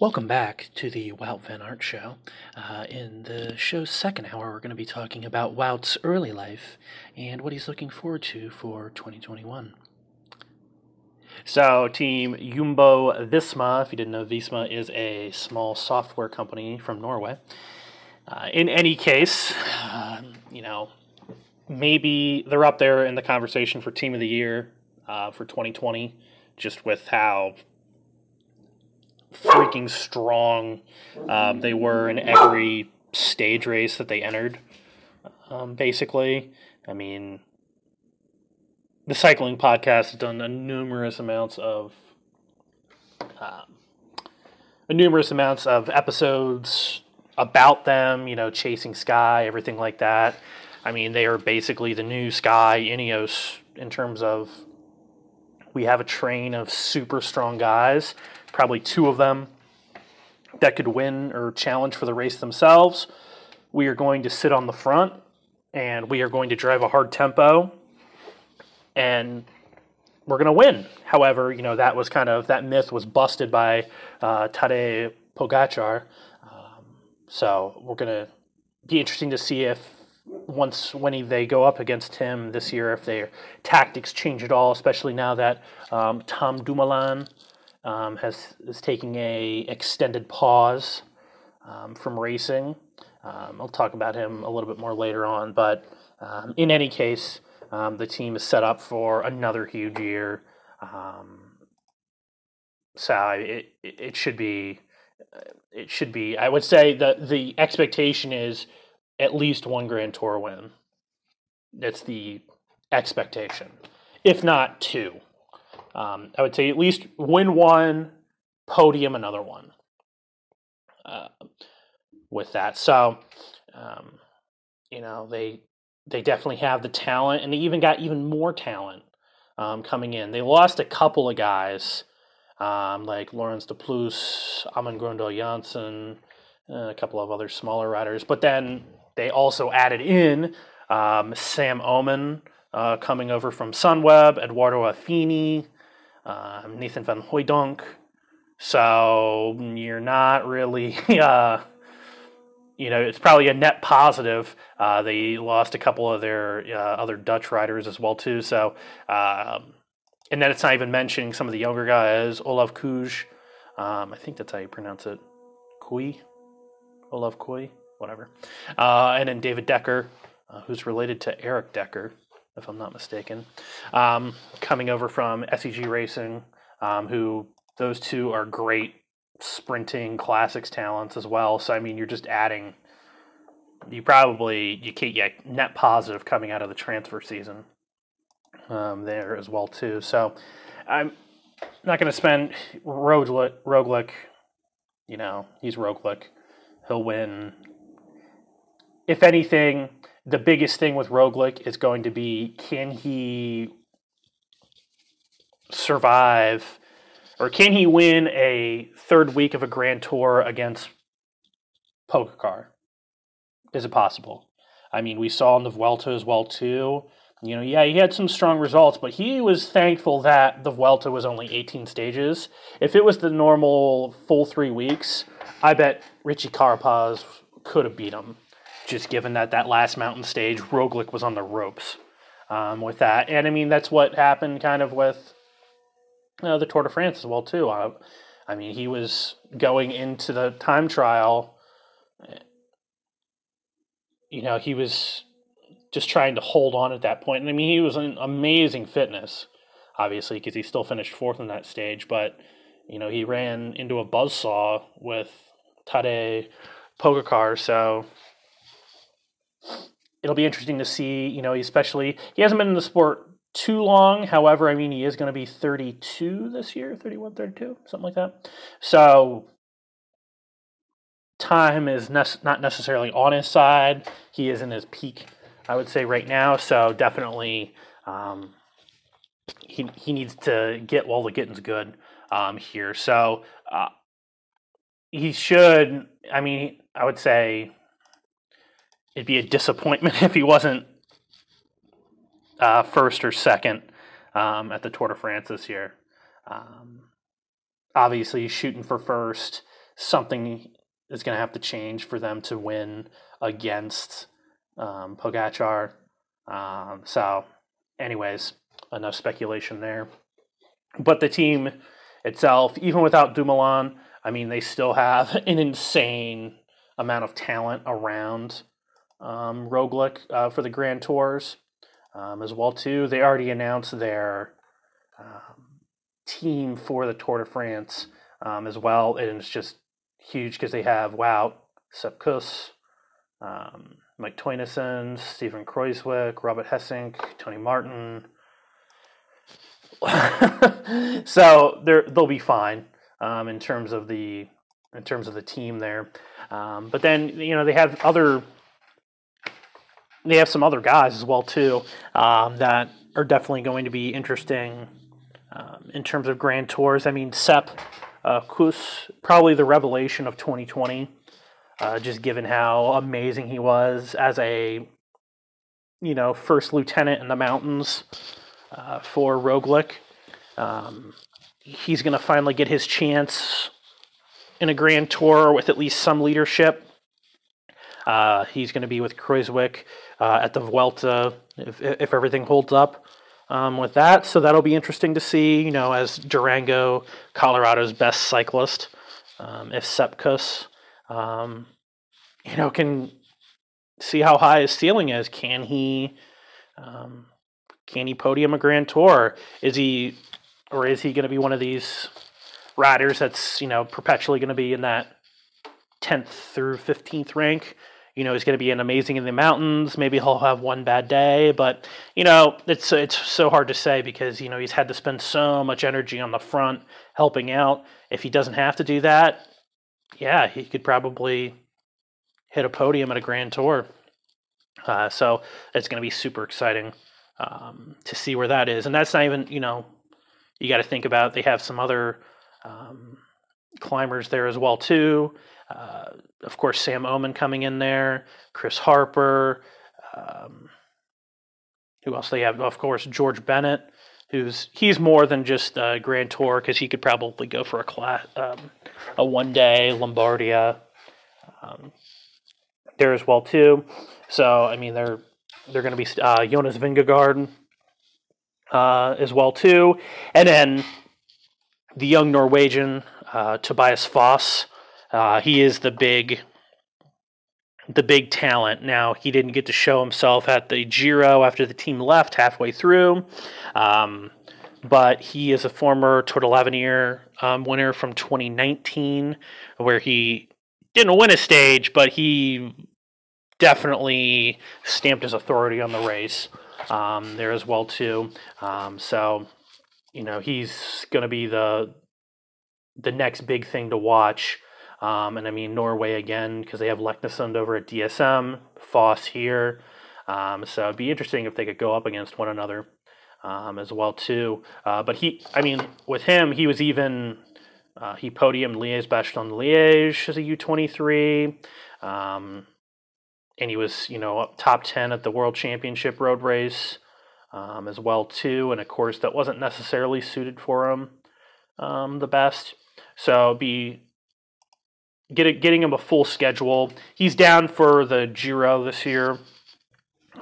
Welcome back to the Wout Van Aert Show. Uh, in the show's second hour, we're going to be talking about Wout's early life and what he's looking forward to for 2021. So, Team Jumbo Visma, if you didn't know, Visma is a small software company from Norway. Uh, in any case, uh, you know, maybe they're up there in the conversation for Team of the Year uh, for 2020, just with how freaking strong um, they were in every stage race that they entered. Um, basically, I mean, the cycling podcast has done a numerous amounts of um, numerous amounts of episodes about them. You know, chasing Sky, everything like that. I mean, they are basically the new Sky Ineos in terms of we have a train of super strong guys probably two of them that could win or challenge for the race themselves. We are going to sit on the front and we are going to drive a hard tempo and we're going to win. However, you know, that was kind of, that myth was busted by uh, Tadej Pogacar. Um, so we're going to be interesting to see if once when they go up against him this year, if their tactics change at all, especially now that um, Tom Dumoulin um, has is taking a extended pause um, from racing. Um, I'll talk about him a little bit more later on, but um, in any case, um, the team is set up for another huge year. So it it should be it should be. I would say that the expectation is at least one Grand Tour win. That's the expectation, if not two. Um, I would say at least win one, podium another one. Uh, with that, so um, you know they they definitely have the talent, and they even got even more talent um, coming in. They lost a couple of guys um, like Laurens de Plus, Amund Grøndahl Jansen, uh, a couple of other smaller riders, but then they also added in um, Sam Oomen uh, coming over from Sunweb, Edoardo Affini, um, Nathan van Hooydonk. So you're not really, uh, you know, it's probably a net positive. Uh, they lost a couple of their uh, other Dutch riders as well too. So, um, and then it's not even mentioning some of the younger guys, Olaf Kuj. Um, I think that's how you pronounce it, Kui, Olaf Kui, whatever. Uh, and then David Dekker, uh, who's related to Erik Dekker if I'm not mistaken, um, coming over from SEG Racing, um, who those two are great sprinting classics talents as well. So I mean, you're just adding. You probably you can't net positive coming out of the transfer season um, there as well too. So I'm not going to spend Roglic, Roglic. You know, he's Roglic. He'll win. If anything, the biggest thing with Roglic is going to be can he survive or can he win a third week of a Grand Tour against Pogacar? Is it possible? I mean, we saw in the Vuelta as well too. You know, yeah, he had some strong results, but he was thankful that the Vuelta was only 18 stages. If it was the normal full three weeks, I bet Richie Carapaz could have beat him just given that that last mountain stage, Roglic was on the ropes um, with that. And I mean, that's what happened kind of with uh, the Tour de France as well, too. Uh, I mean, he was going into the time trial, you know, he was just trying to hold on at that point. And I mean, he was an amazing fitness, obviously, because he still finished fourth in that stage. But, you know, he ran into a buzzsaw with Tadej Pogacar. So, it'll be interesting to see, you know, especially he hasn't been in the sport too long. However, I mean, he is going to be 32 this year, 31, 32, something like that. So time is ne- not necessarily on his side. He is in his peak, I would say, right now. So definitely, um, he he needs to get while the getting's good um, here. So uh, he should. I mean, I would say it'd be a disappointment if he wasn't uh, first or second um, at the Tour de France this year. Um, obviously, shooting for first. something is going to have to change for them to win against um. Um, so, anyways, enough speculation there. But the team itself, even without Dumoulin, I mean, they still have an insane amount of talent around um, Roglic uh, for the Grand Tours um, as well too. They already announced their um, team for the Tour de France um, as well, and it's just huge because they have wow, Sepp Kuss, um, Mike Teunissen, Steven Kruijswijk, Robert Gesink, Tony Martin. so they they'll be fine um, in terms of the in terms of the team there. Um, but then you know they have other they have some other guys as well too um, that are definitely going to be interesting um, in terms of grand tours. I mean, Sepp uh, Kuss, probably the revelation of 2020, uh, just given how amazing he was as a you know first lieutenant in the mountains uh, for Roglic. Um, he's going to finally get his chance in a grand tour with at least some leadership. Uh, he's going to be with Kruijswijk uh, at the Vuelta if, if everything holds up um, with that. So that'll be interesting to see, you know, as Durango, Colorado's best cyclist, um, if Sepp Kuss, um, you know, can see how high his ceiling is. Can he, um, can he podium a Grand Tour? Is he, or is he going to be one of these riders that's you know perpetually going to be in that 10th through 15th rank you know he's going to be an amazing in the mountains. Maybe he'll have one bad day, but you know it's it's so hard to say because you know he's had to spend so much energy on the front helping out. If he doesn't have to do that, yeah, he could probably hit a podium at a Grand Tour. Uh, so it's going to be super exciting um, to see where that is, and that's not even you know you got to think about they have some other um, climbers there as well too. Uh, of course, Sam Oomen coming in there, Chris Harper. Um, who else they have? Of course, George Bennett, who's he's more than just a Grand Tour because he could probably go for a class, um, a one day Lombardia um, there as well too. So I mean, they're they're going to be uh, Jonas Vingegaard uh, as well too, and then the young Norwegian uh, Tobias Foss uh, he is the big the big talent. Now he didn't get to show himself at the Giro after the team left halfway through, um, but he is a former Tour de l'Avenir um, winner from 2019, where he didn't win a stage, but he definitely stamped his authority on the race um, there as well too. Um, so you know he's going to be the the next big thing to watch um, and I mean, Norway again, because they have Leknessund over at DSM, Foss here. Um, so it'd be interesting if they could go up against one another um, as well, too. Uh, but he, I mean, with him, he was even, uh, he podiumed Liège Bastogne Liège as a U23. Um, and he was, you know, top 10 at the World Championship road race um, as well, too. And of course, that wasn't necessarily suited for him um, the best. So be get getting him a full schedule. He's down for the Giro this year,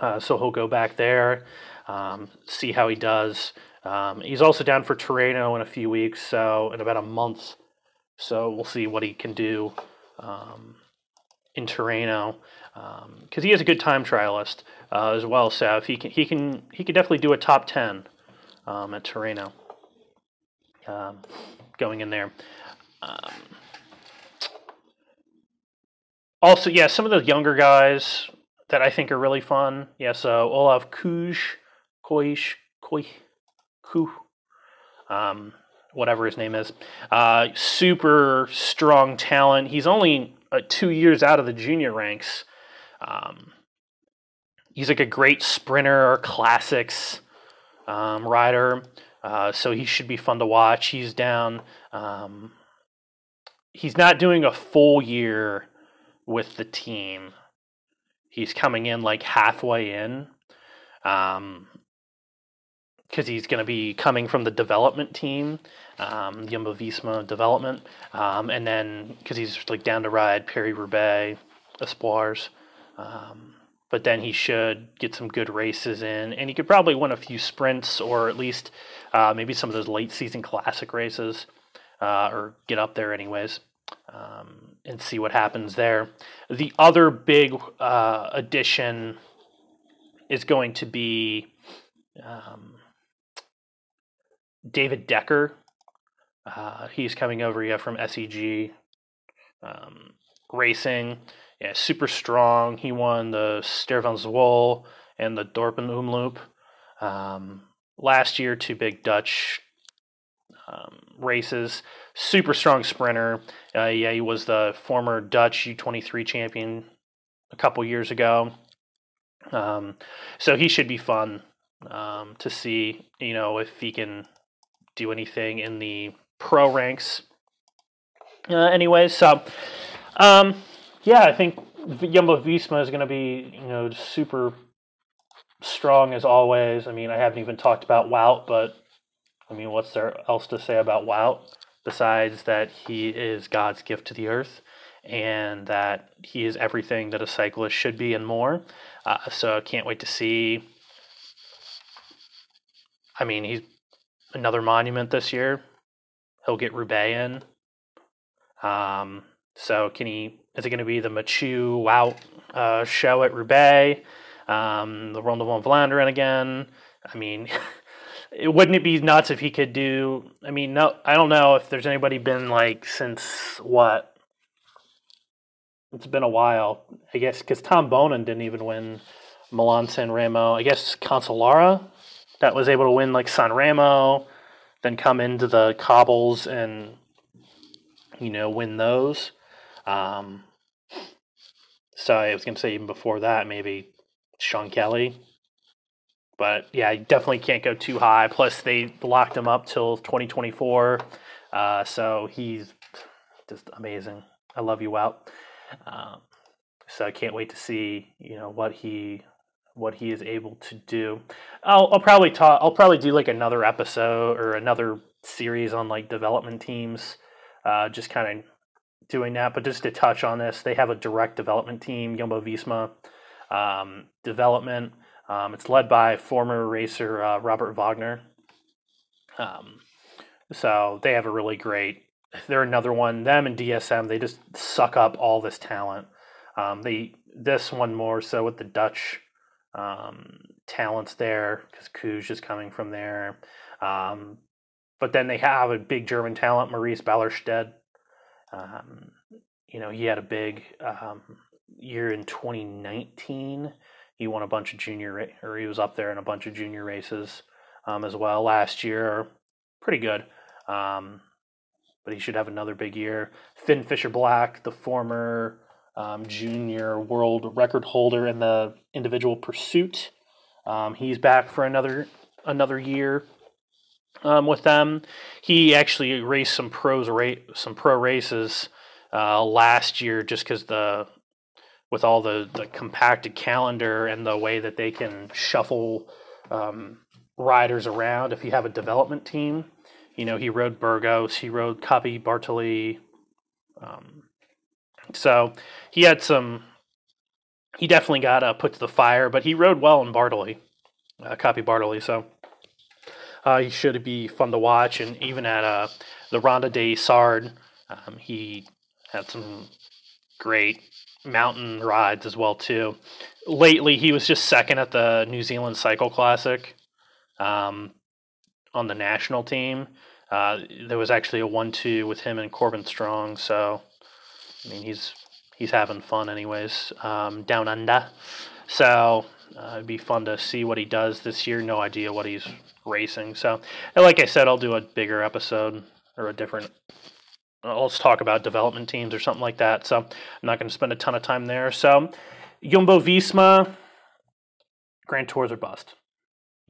uh, so he'll go back there, um, see how he does. Um, he's also down for Torino in a few weeks, so in about a month. So we'll see what he can do um, in Torino because um, he is a good time trialist uh, as well. So if he can, he can, he could definitely do a top ten um, at Torino Um, going in there. Also, yeah, some of the younger guys that I think are really fun. Yeah, so Olav Kuj, Koish, Koi, Ku, um, whatever his name is. Uh, super strong talent. He's only uh, two years out of the junior ranks. Um, he's like a great sprinter classics um, rider. Uh, so he should be fun to watch. He's down. Um, he's not doing a full year with the team. He's coming in like halfway in. Um, because he's going to be coming from the development team, um, Jumbo Visma development, um, and then because he's like down to ride Paris Roubaix, Espoirs. Um, but then he should get some good races in, and he could probably win a few sprints or at least uh, maybe some of those late season classic races, uh, or get up there anyways, um, and see what happens there. The other big uh, addition is going to be um, David Dekker. Uh, he's coming over yeah from SEG um, Racing yeah, super strong. He won the Ster van Zwol and the Dorpen Umloop. Um, last year, two big Dutch um, races. Super strong sprinter. Uh, yeah, he was the former Dutch U23 champion a couple years ago. Um, so he should be fun um, to see, you know, if he can do anything in the pro ranks. Uh, anyways, so um, yeah, I think Jumbo Visma is going to be you know super strong as always. I mean, I haven't even talked about Wout, but I mean, what's there else to say about Wout besides that he is God's gift to the earth and that he is everything that a cyclist should be and more. Uh, so I can't wait to see. I mean, he's another monument this year. He'll get Roubaix in. Um, so can he? Is it going to be the Machu Wout uh, show at Roubaix? Um, the Ronde van Vlaanderen again? I mean, it, wouldn't it be nuts if he could do? I mean, no, I don't know if there's anybody been like since what. It's been a while, I guess, because Tom Boonen didn't even win Milan San Remo. I guess Cancellara that was able to win like San Remo, then come into the cobbles and you know win those. Um, so I was going to say even before that, maybe Sean Kelly. But yeah, you definitely can't go too high. Plus, they locked him up till 2024. Uh, so he's just amazing. I love you out. Um, so I can't wait to see you know what he what he is able to do. I'll, I'll probably talk. I'll probably do like another episode or another series on like development teams. Uh, just kind of doing that. But just to touch on this, they have a direct development team, Jumbo Visma um, Development. Um, it's led by former racer uh, Robert Wagner. Um, so they have a really great. They're another one. Them and DSM, they just suck up all this talent. Um, they this one more so with the Dutch um, talents there because Kuj is coming from there. Um, but then they have a big German talent, Maurice Ballerstedt, um, you know, he had a big year in 2019. He won a bunch of junior, or he was up there in a bunch of junior races um, as well last year. Pretty good. Um, but he should have another big year. Finn Fisher Black, the former um, junior world record holder in the individual pursuit, um, he's back for another another year um, with them. He actually raced some pros ra- some pro races uh, last year just because the with all the, the compacted calendar and the way that they can shuffle um, riders around. If you have a development team, you know he rode Burgos, he rode Coppi Bartali. Um, so he had some. He definitely got uh, put to the fire, but he rode well in Bartali, uh, Coppi Bartali. So uh, he should be fun to watch, and even at uh, the Ronde de l'Isard, um, he had some great mountain rides as well too. Lately, he was just second at the New Zealand Cycle Classic um, on the national team. Uh, there was actually a one-two with him and Corbin Strong, so I mean he's he's having fun anyways um, down under. So uh, it'd be fun to see what he does this year. No idea what he's racing. So, like I said, I'll do a bigger episode or a different. Let's talk about development teams or something like that. So I'm not going to spend a ton of time there. So, Jumbo Visma, Grand Tours are bust.